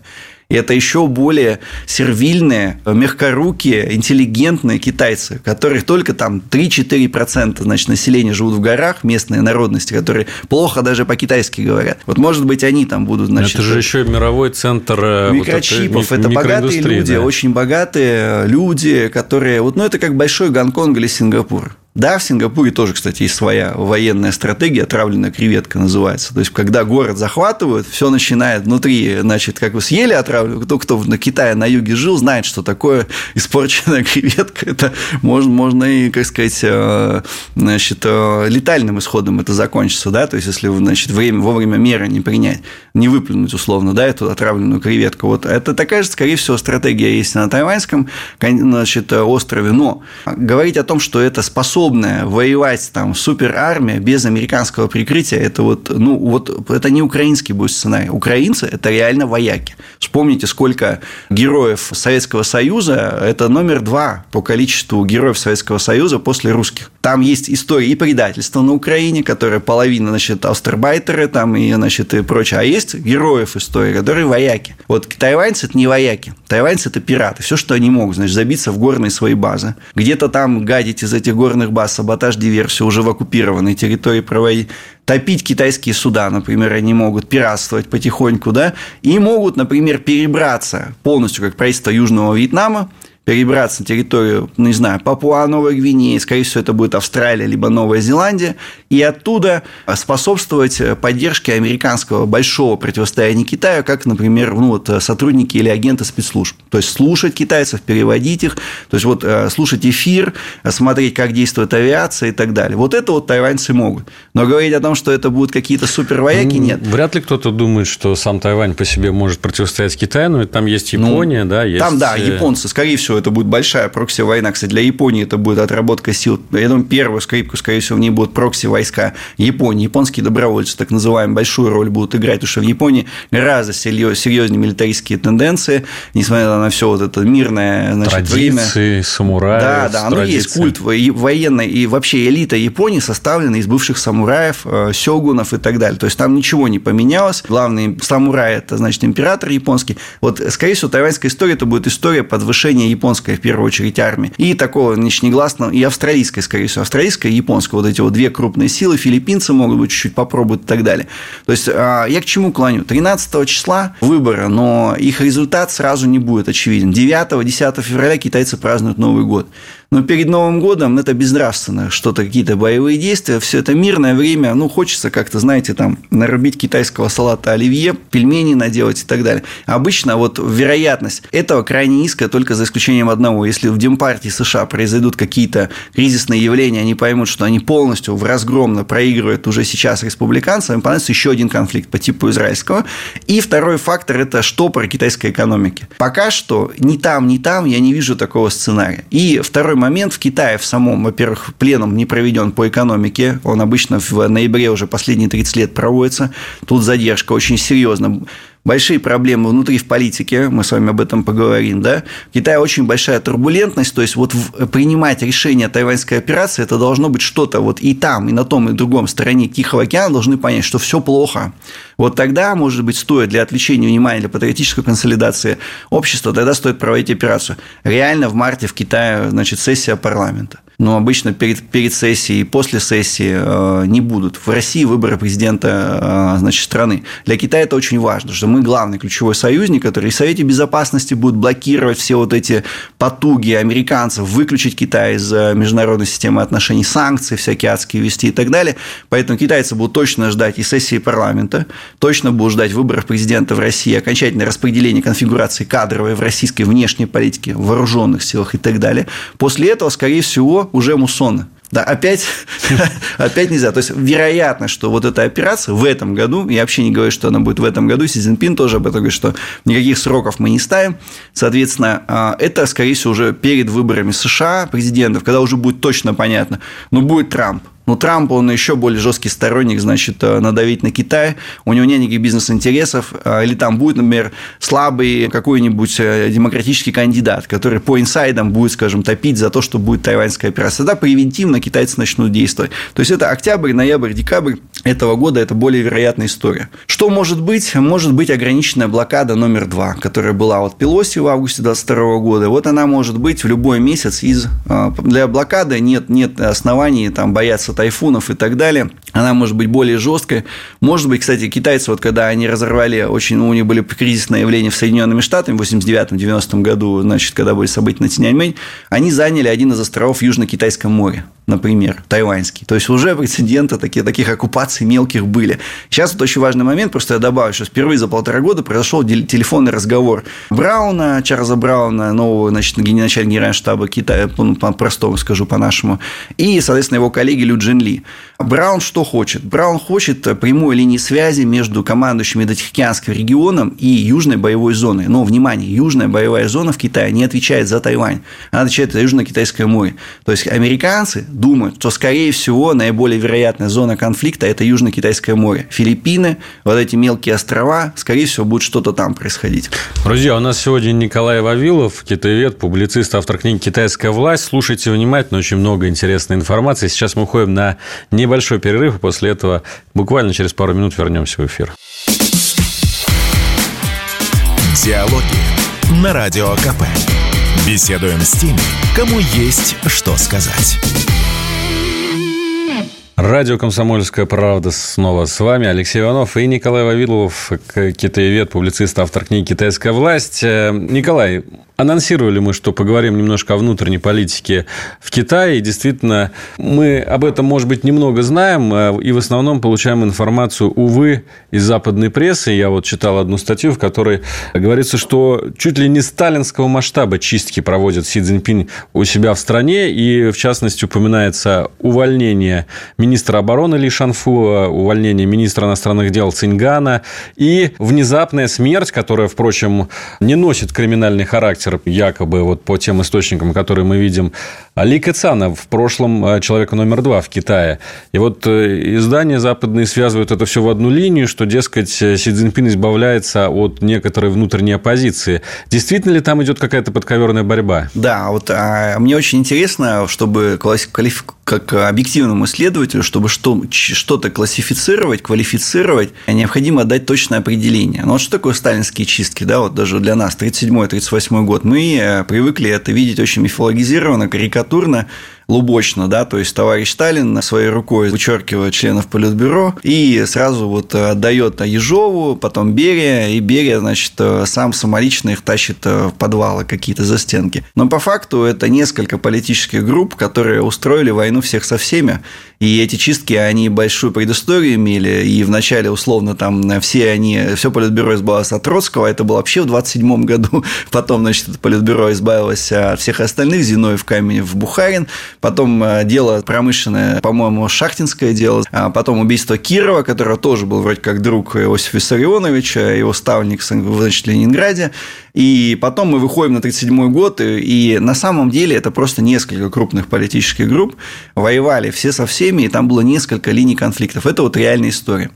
И это еще более сервильные, мягкорукие, интеллигентные китайцы, которых только там 3-4% значит, населения живут в горах, местные народности, которые плохо даже по-китайски говорят. Вот, может быть, они там будут... Значит, это же еще мировой центр э, микрочипов. Вот это богатые люди, да. очень богатые люди, которые... Вот, ну, это как большой Гонконг или Сингапур. Да, в Сингапуре тоже, кстати, есть своя военная стратегия, отравленная креветка называется. То есть, когда город захватывают, все начинает внутри, значит, как вы съели отравленную, кто, кто на Китае на юге жил, знает, что такое испорченная креветка. Это можно, можно и, как сказать, э, значит, э, летальным исходом это закончится, да, то есть, если, значит, время, вовремя меры не принять, не выплюнуть, условно, да, эту отравленную креветку. Вот это такая же, скорее всего, стратегия есть на тайваньском, значит, острове, но говорить о том, что это способно способная воевать там суперармия без американского прикрытия, это вот, ну, вот это не украинский будет сценарий. Украинцы – это реально вояки. Вспомните, сколько героев Советского Союза – это номер два по количеству героев Советского Союза после русских. Там есть история и предательства на Украине, которая половина, значит, австрбайтеры там и, значит, и прочее. А есть героев истории, которые вояки. Вот тайваньцы – это не вояки. Тайваньцы – это пираты. Все, что они могут, значит, забиться в горные свои базы. Где-то там гадить из этих горных баз, саботаж, диверсию уже в оккупированной территории проводить топить китайские суда, например, они могут пиратствовать потихоньку, да, и могут, например, перебраться полностью, как правительство Южного Вьетнама, перебраться на территорию, не знаю, Папуа, Новой Гвинеи, скорее всего, это будет Австралия, либо Новая Зеландия, и оттуда способствовать поддержке американского большого противостояния Китаю, как, например, ну, вот, сотрудники или агенты спецслужб. То есть, слушать китайцев, переводить их, то есть, вот, э, слушать эфир, смотреть, как действует авиация и так далее. Вот это вот тайваньцы могут. Но говорить о том, что это будут какие-то супервояки, нет. Вряд ли кто-то думает, что сам Тайвань по себе может противостоять Китаю, но там есть ну, Япония, ну, да, есть... Там, да, э, японцы, скорее всего, это будет большая прокси-война. Кстати, для Японии это будет отработка сил. Я думаю, первую скрипку, скорее всего, в ней будут прокси-войска Японии. Японские добровольцы, так называемые, большую роль будут играть, потому что в Японии гораздо серьезнее милитаристские тенденции, несмотря на все вот это мирное значит, Традиции, время. самураев. Да, да, оно есть культ военной и вообще элита Японии составлена из бывших самураев, э, сёгунов и так далее. То есть там ничего не поменялось. Главный самурай – это, значит, император японский. Вот, скорее всего, тайваньская история – это будет история подвышения японской, в первую очередь, армии. И такого, значит, и австралийской, скорее всего, австралийская японская. Вот эти вот две крупные силы. Филиппинцы могут быть чуть-чуть попробуют и так далее. То есть, а, я к чему клоню? 13 числа выборы, но их результат сразу не будет очевиден. 9-10 февраля китайцы празднуют Новый год. Но перед Новым годом это безнравственно, что-то, какие-то боевые действия, все это мирное время, ну, хочется как-то, знаете, там, нарубить китайского салата оливье, пельмени наделать и так далее. Обычно вот вероятность этого крайне низкая, только за исключением одного. Если в Демпартии США произойдут какие-то кризисные явления, они поймут, что они полностью в разгромно проигрывают уже сейчас республиканцам, им понадобится еще один конфликт по типу израильского. И второй фактор – это штопор китайской экономики. Пока что ни там, ни там я не вижу такого сценария. И второй момент в Китае в самом, во-первых, пленум не проведен по экономике, он обычно в ноябре уже последние 30 лет проводится, тут задержка очень серьезно большие проблемы внутри в политике, мы с вами об этом поговорим, да, в Китае очень большая турбулентность, то есть вот принимать решение тайваньской операции, это должно быть что-то вот и там, и на том, и другом стороне Тихого океана должны понять, что все плохо. Вот тогда, может быть, стоит для отвлечения внимания, для патриотической консолидации общества, тогда стоит проводить операцию. Реально в марте в Китае, значит, сессия парламента но обычно перед, перед сессией и после сессии э, не будут. В России выборы президента э, значит, страны. Для Китая это очень важно, что мы главный ключевой союзник, который в Совете Безопасности будет блокировать все вот эти потуги американцев выключить Китай из э, международной системы отношений, санкции всякие адские вести и так далее. Поэтому китайцы будут точно ждать и сессии парламента, точно будут ждать выборов президента в России, окончательное распределение конфигурации кадровой в российской внешней политике, в вооруженных силах и так далее. После этого, скорее всего, уже муссоны. Да, опять, опять нельзя. То есть, вероятно, что вот эта операция в этом году, я вообще не говорю, что она будет в этом году, Си Цзиньпин тоже об этом говорит, что никаких сроков мы не ставим. Соответственно, а, это, скорее всего, уже перед выборами США, президентов, когда уже будет точно понятно, ну, будет Трамп, но Трамп, он еще более жесткий сторонник, значит, э, надавить на Китай. У него нет никаких бизнес-интересов. Э, или там будет, например, слабый какой-нибудь э, демократический кандидат, который по инсайдам будет, скажем, топить за то, что будет тайваньская операция. Тогда превентивно китайцы начнут действовать. То есть, это октябрь, ноябрь, декабрь этого года – это более вероятная история. Что может быть? Может быть ограниченная блокада номер два, которая была вот Пелоси в августе 2022 года. Вот она может быть в любой месяц из... Для блокады нет, нет оснований там, бояться тайфунов и так далее. Она может быть более жесткой. Может быть, кстати, китайцы, вот когда они разорвали, очень у них были кризисные явления в Соединенными Штатами в 89-90 году, значит, когда были события на Тиньаньмэнь, они заняли один из островов в Южно-Китайском море например, тайваньский. То есть уже прецеденты такие, таких оккупаций мелких были. Сейчас вот очень важный момент, просто я добавлю, что впервые за полтора года произошел телефонный разговор Брауна, Чарльза Брауна, нового значит, начальника генерального штаба Китая, по-простому скажу по-нашему, и, соответственно, его коллеги Лю Джин Ли. Браун что хочет? Браун хочет прямой линии связи между командующим Индотихоокеанским регионом и южной боевой зоной. Но, внимание, южная боевая зона в Китае не отвечает за Тайвань, она отвечает за Южно-Китайское море. То есть, американцы думают, что, скорее всего, наиболее вероятная зона конфликта – это Южно-Китайское море. Филиппины, вот эти мелкие острова, скорее всего, будет что-то там происходить. Друзья, у нас сегодня Николай Вавилов, китаевед, публицист, автор книги «Китайская власть». Слушайте внимательно, очень много интересной информации. Сейчас мы уходим на небольшой перерыв, и после этого буквально через пару минут вернемся в эфир. Диалоги на Радио КП. Беседуем с теми, кому есть что сказать. Радио «Комсомольская правда» снова с вами. Алексей Иванов и Николай Вавилов, китаевед, публицист, автор книги «Китайская власть». Э, Николай, Анонсировали мы, что поговорим немножко о внутренней политике в Китае. И действительно, мы об этом, может быть, немного знаем, э, и в основном получаем информацию, увы, из западной прессы. Я вот читал одну статью, в которой говорится, что чуть ли не сталинского масштаба чистки проводит Си Цзиньпинь у себя в стране. И, в частности, упоминается увольнение министра обороны Ли Шанфу, увольнение министра иностранных дел Циньгана и внезапная смерть, которая, впрочем, не носит криминальный характер характер, якобы вот по тем источникам, которые мы видим, Ли Кэцана в прошлом э, человека номер два в Китае. И вот э, издания западные связывают это все в одну линию, что, дескать, э, Си Цзиньпин избавляется от некоторой внутренней оппозиции. Действительно ли там идет какая-то подковерная борьба? Да, вот а, мне очень интересно, чтобы как объективному исследователю, чтобы что, что-то классифицировать, квалифицировать, необходимо дать точное определение. Ну, вот что такое сталинские чистки, да, вот даже для нас, 37-38 год, мы привыкли это видеть очень мифологизированно, карикатурно, лубочно, да, то есть товарищ Сталин своей рукой вычеркивает членов Политбюро и сразу вот отдает Ежову, потом Берия, и Берия, значит, сам самолично их тащит в подвалы какие-то за стенки. Но по факту это несколько политических групп, которые устроили войну всех со всеми, и эти чистки, они большую предысторию имели, и вначале, условно, там все они, все Политбюро избавилось от Троцкого, это было вообще в 27 году, потом, значит, Политбюро избавилось от всех остальных, Зиновьев, Каменев, Бухарин, потом э, дело промышленное, по-моему, Шахтинское дело, а потом убийство Кирова, которого тоже был вроде как друг Иосифа Виссарионовича, его ставник значит, в Ленинграде, и потом мы выходим на 1937 год, и на самом деле это просто несколько крупных политических групп воевали все со всеми, и там было несколько линий конфликтов. Это вот реальная история.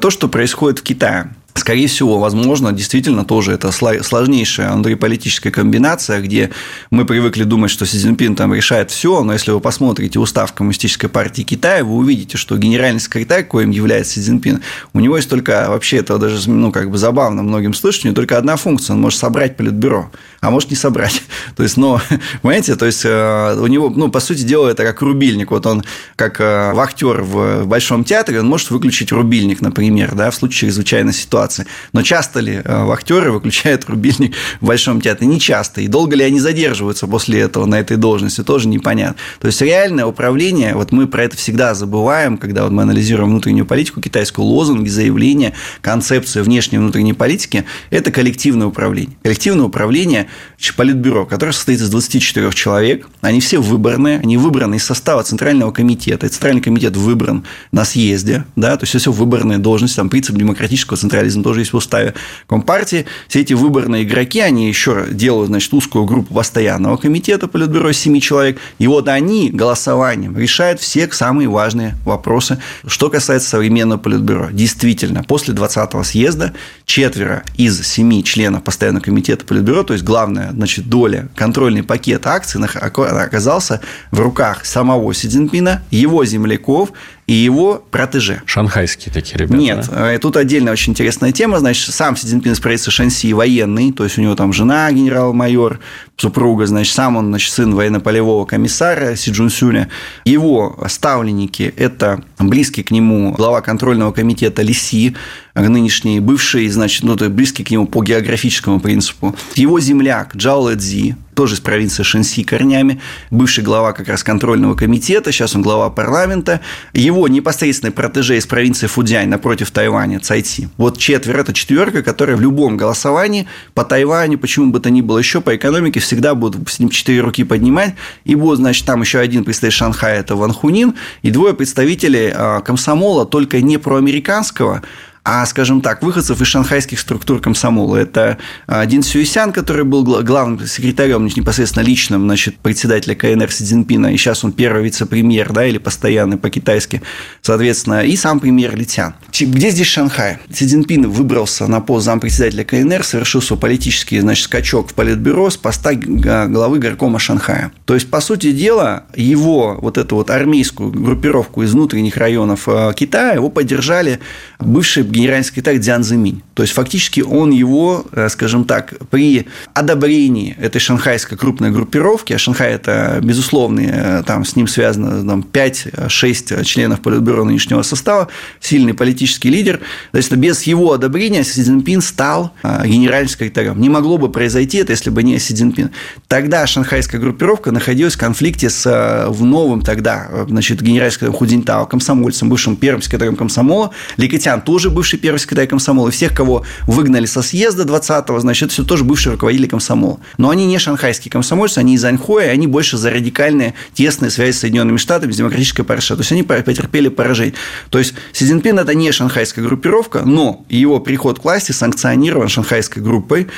То, что происходит в Китае. Скорее всего, возможно, действительно тоже это сложнейшая внутриполитическая комбинация, где мы привыкли думать, что Си Цзиньпин там решает все, но если вы посмотрите устав Коммунистической партии Китая, вы увидите, что генеральный секретарь, коим является Си Цзиньпин, у него есть только, вообще это даже ну, как бы забавно многим слышать, у него только одна функция, он может собрать политбюро, а может не собрать. То есть, но, понимаете, то есть э, у него, ну, по сути дела, это как рубильник. Вот он, как э, вахтер в Большом театре, он может выключить рубильник, например, да, в случае чрезвычайной ситуации ситуации. Но часто ли э, вахтеры выключают рубильник в Большом театре? Не часто. И долго ли они задерживаются после этого на этой должности, тоже непонятно. То есть, реальное управление, вот мы про это всегда забываем, когда вот мы анализируем внутреннюю политику, китайскую лозунги, заявления, концепцию внешней и внутренней политики, это коллективное управление. Коллективное управление политбюро, которое состоит из 24 человек, они все выборные, они выбраны из состава Центрального комитета, и Центральный комитет выбран на съезде, да, то есть все выборные должности, там принцип демократического централизма тоже есть в уставе Компартии. Все эти выборные игроки, они еще делают, значит, узкую группу постоянного комитета Политбюро из 7 человек, и вот они голосованием решают все самые важные вопросы, что касается современного Политбюро. Действительно, после 20-го съезда четверо из семи членов постоянного комитета Политбюро, то есть главная значит, доля, контрольный пакет акций оказался в руках самого Си Цзиньпина, его земляков, и его протеже. Шанхайские такие ребята. Нет, да? Э, тут отдельно очень интересная тема. Значит, сам Си Цзиньпин из правительства Шанси военный, то есть у него там жена генерал-майор, супруга, значит, сам он, значит, сын военно-полевого комиссара Си Джунсюня. Его ставленники – это близкий к нему глава контрольного комитета Лиси, нынешний бывший, значит, ну, то есть близкий к нему по географическому принципу. Его земляк Джао Лэдзи, тоже из провинции Шэньси корнями, бывший глава как раз контрольного комитета, сейчас он глава парламента. Его непосредственный протеже из провинции Фудзянь напротив Тайваня, Цайти. Вот четверо, это четверка, которая в любом голосовании по Тайваню, почему бы то ни было еще, по экономике всегда будут с ним четыре руки поднимать. И вот, значит, там еще один представитель Шанхая, это Ван Хунин, и двое представителей а, комсомола, только не проамериканского, а, скажем так, выходцев из шанхайских структур комсомола. Это а, Дин Сюисян, который был главным секретарем, непосредственно личным, значит, председателя КНР Си Цзиньпина, и сейчас он первый вице-премьер, да, или постоянный по-китайски, соответственно, и сам премьер Литян. Где здесь Шанхай? Си Цзиньпин выбрался на пост зампредседателя КНР, совершил свой политический, значит, скачок в политбюро с поста главы горкома Шанхая. То есть, по сути дела, его вот эту вот армейскую группировку из внутренних районов а, Китая, его поддержали бывшие генеральный секретарь Дзян Зиминь. То есть, фактически он его, э, скажем так, при одобрении этой шанхайской крупной группировки, а Шанхай – это, безусловно, э, там, с ним связано там, 5-6 членов политбюро нынешнего состава, сильный политический лидер, то есть, без его одобрения Си Цзиньпин стал э, генеральным секретарем. Не могло бы произойти это, если бы не Си Цзиньпин. Тогда шанхайская группировка находилась в конфликте с в новым тогда, значит, генеральным секретарем Худинтао, комсомольцем, бывшим первым секретарем комсомола. Ликотян тоже бывший первый секретарь комсомола, и всех, кого выгнали со съезда 20-го, значит, все тоже бывшие руководители комсомола. Но они не шанхайские комсомольцы, они из Аньхоя, они больше за радикальные тесные связи с Соединенными Штатами, с демократической партией. То есть, они потерпели поражение. То есть, Си Цзиньпин – это не шанхайская группировка, но его приход к власти санкционирован шанхайской группой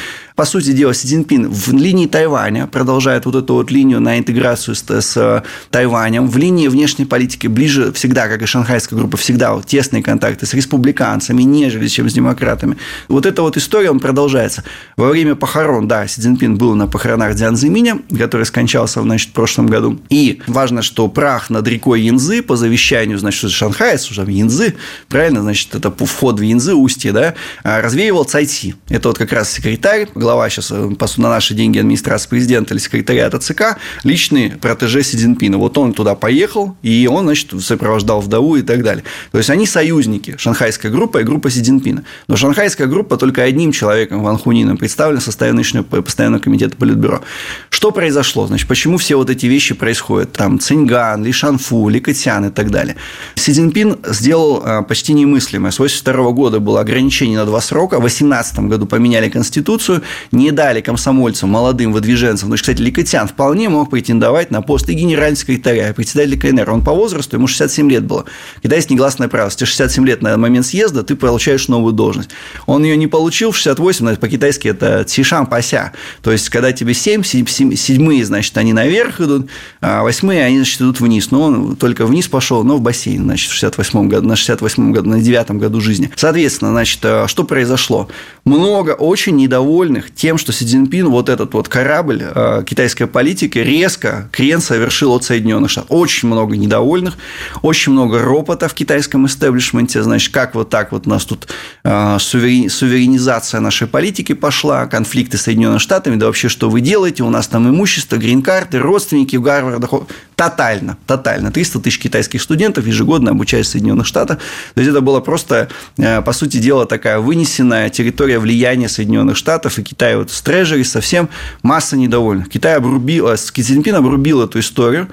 по сути дела, Си Цзиньпин в линии Тайваня продолжает вот эту вот линию на интеграцию с, с Тайванем, в линии внешней политики ближе всегда, как и шанхайская группа, всегда вот тесные контакты с республиканцами, нежели чем с демократами. Вот эта вот история, он продолжается. Во время похорон, да, Си Цзиньпин был на похоронах Дзян Зиминя, который скончался, значит, в прошлом году. И важно, что прах над рекой Янзы по завещанию, значит, Шанхая, уже Янзы, правильно, значит, это вход в Янзы, устье, да, развеивал Цайти. Это вот как раз секретарь, глава сейчас э, на наши деньги администрации президента или секретариата ЦК, личный протеже Си Цзиньпина. Вот он туда поехал, и он, значит, сопровождал вдову и так далее. То есть, они союзники, шанхайская группа и группа Си Цзиньпина. Но шанхайская группа только одним человеком, Ван Хунином, представлена в составе нынешнего постоянного комитета Политбюро. Что произошло? Значит, почему все вот эти вещи происходят? Там Циньган, Ли Шанфу, Ли Катян и так далее. Си Цзиньпин сделал э, почти немыслимое. С 1982 года было ограничение на два срока. В 2018 году поменяли Конституцию, не дали комсомольцам, молодым выдвиженцам, ну, кстати, Ликотян вполне мог претендовать на пост и генерального секретаря, и председателя КНР. Он по возрасту, ему 67 лет было. Когда есть негласное право, если 67 лет на момент съезда, ты получаешь новую должность. Он ее не получил в 68, по-китайски это цишан пася. То есть, когда тебе 7, седьмые, значит, они наверх идут, а восьмые, они, значит, идут вниз. Но он только вниз пошел, но в бассейн, значит, в 68 году, на 68 году, на 9 году жизни. Соответственно, значит, э, что произошло? Много очень недовольных тем, что Си Цзиньпин вот этот вот корабль э, китайской политики резко крен совершил от Соединенных Штатов. Очень много недовольных, очень много ропота в китайском истеблишменте, значит, как вот так вот у нас тут э, суверенизация нашей политики пошла, конфликты с Соединенными Штатами, да вообще что вы делаете, у нас там имущество, грин-карты, родственники в Гарварда, тотально, тотально. 300 тысяч китайских студентов ежегодно обучаются в Соединенных Штатах. То есть, это была просто, э, по сути дела, такая вынесенная территория влияния Соединенных Штатов и Китая вот с трежери совсем масса недовольных. Китай обрубил, Си Цзиньпин обрубил эту историю,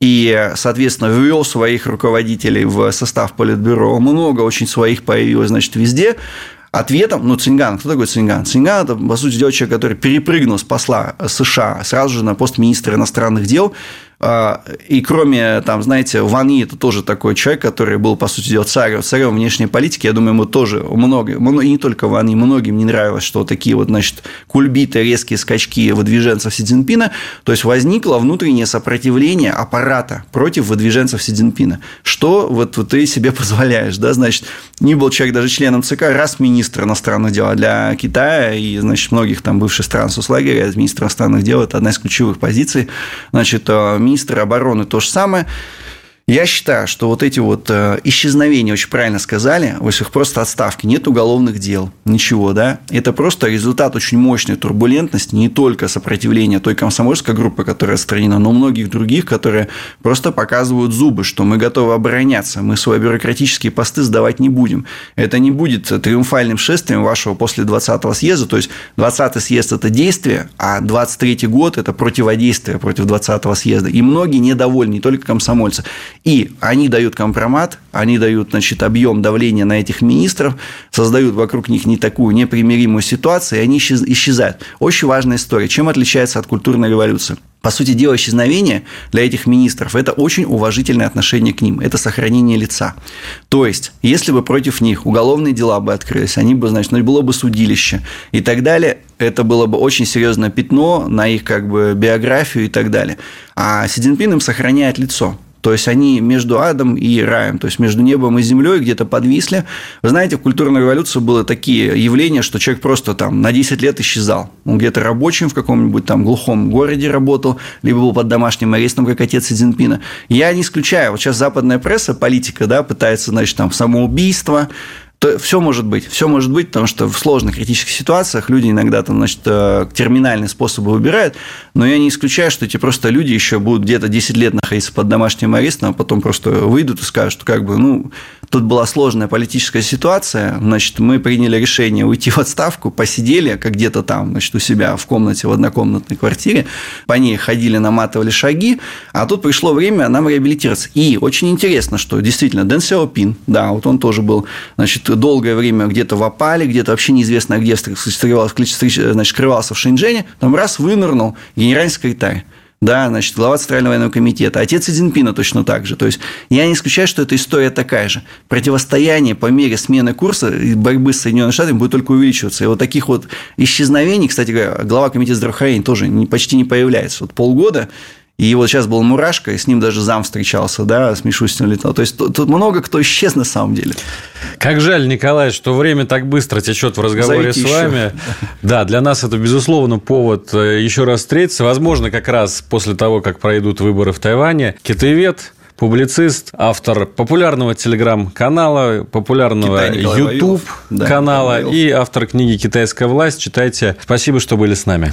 и, соответственно, ввел своих руководителей в состав Политбюро. Много очень своих появилось, значит, везде. Ответом, ну, Цинган, кто такой Цинган? Цинган – это, по сути дела, человек, который перепрыгнул с посла США сразу же на пост министра иностранных дел, и кроме, там, знаете, Вани – это тоже такой человек, который был, по сути дела, царем, царем внешней политики. Я думаю, ему тоже много, и не только Вани, многим не нравилось, что такие вот, значит, кульбиты, резкие скачки выдвиженцев Си Цзиньпина. То есть, возникло внутреннее сопротивление аппарата против выдвиженцев Си Цзиньпина. Что вот, вот ты себе позволяешь, да, значит, не был человек даже членом ЦК, раз министр иностранных дел для Китая и, значит, многих там бывших стран соцлагеря, министр иностранных дел – это одна из ключевых позиций, значит, э, министр обороны то же самое. Я считаю, что вот эти вот э, исчезновения, очень правильно сказали, в их просто отставки, нет уголовных дел, ничего, да. Это просто результат очень мощной турбулентности, не только сопротивления той комсомольской группы, которая отстранена, но многих других, которые просто показывают зубы, что мы готовы обороняться, мы свои бюрократические посты сдавать не будем. Это не будет триумфальным шествием вашего после 20-го съезда, то есть 20-й съезд – это действие, а 23-й год – это противодействие против 20-го съезда. И многие недовольны, не только комсомольцы. И они дают компромат, они дают значит, объем давления на этих министров, создают вокруг них не такую непримиримую ситуацию, и они исчезают. Очень важная история. Чем отличается от культурной революции? По сути дела, исчезновение для этих министров – это очень уважительное отношение к ним, это сохранение лица. То есть, если бы против них уголовные дела бы открылись, они бы, значит, ну, было бы судилище и так далее, это было бы очень серьезное пятно на их как бы биографию и так далее. А Си Цзиньпин им сохраняет лицо. То есть они между адом и раем, то есть между небом и землей где-то подвисли. Вы знаете, в культурной революции было такие явления, что человек просто там на 10 лет исчезал. Он где-то рабочим в каком-нибудь там глухом городе работал, либо был под домашним арестом, как отец Цзиньпина. Я не исключаю, вот сейчас западная пресса, политика, да, пытается, значит, там самоубийство, то все может быть. Все может быть, потому что в сложных критических ситуациях люди иногда там, значит, э, терминальные способы выбирают, но я не исключаю, что эти просто люди еще будут где-то 10 лет находиться под домашним арестом, а потом просто выйдут и скажут, что как бы, ну, тут была сложная политическая ситуация, значит, мы приняли решение уйти в отставку, посидели, как где-то там, значит, у себя в комнате, в однокомнатной квартире, по ней ходили, наматывали шаги, а тут пришло время нам реабилитироваться. И очень интересно, что действительно Дэн Сяопин, да, вот он тоже был, значит, долгое время где-то в опале, где-то вообще неизвестно где скрывался, значит, скрывался в Шэньчжэне, там раз вынырнул генеральный секретарь да, значит, глава Центрального военного комитета, отец Цзиньпина точно так же. То есть я не исключаю, что эта история такая же. Противостояние по мере смены курса и борьбы с Соединенными Штатами будет только увеличиваться. И вот таких вот исчезновений, кстати говоря, глава комитета здравоохранения тоже почти не появляется. Вот полгода и вот сейчас был Мурашка, и с ним даже зам встречался, да, с Мишустиным летал. То есть тут, тут много кто исчез на самом деле. Как жаль, Николай, что время так быстро течет в разговоре Зовите с вами. Еще. Да, для нас это, безусловно, повод э, еще раз встретиться. Возможно, как раз после того, как пройдут выборы в Тайване. Китаевед, публицист, автор популярного телеграм-канала, популярного YouTube канала да, и автор книги «Китайская власть». Читайте. Спасибо, что были с нами.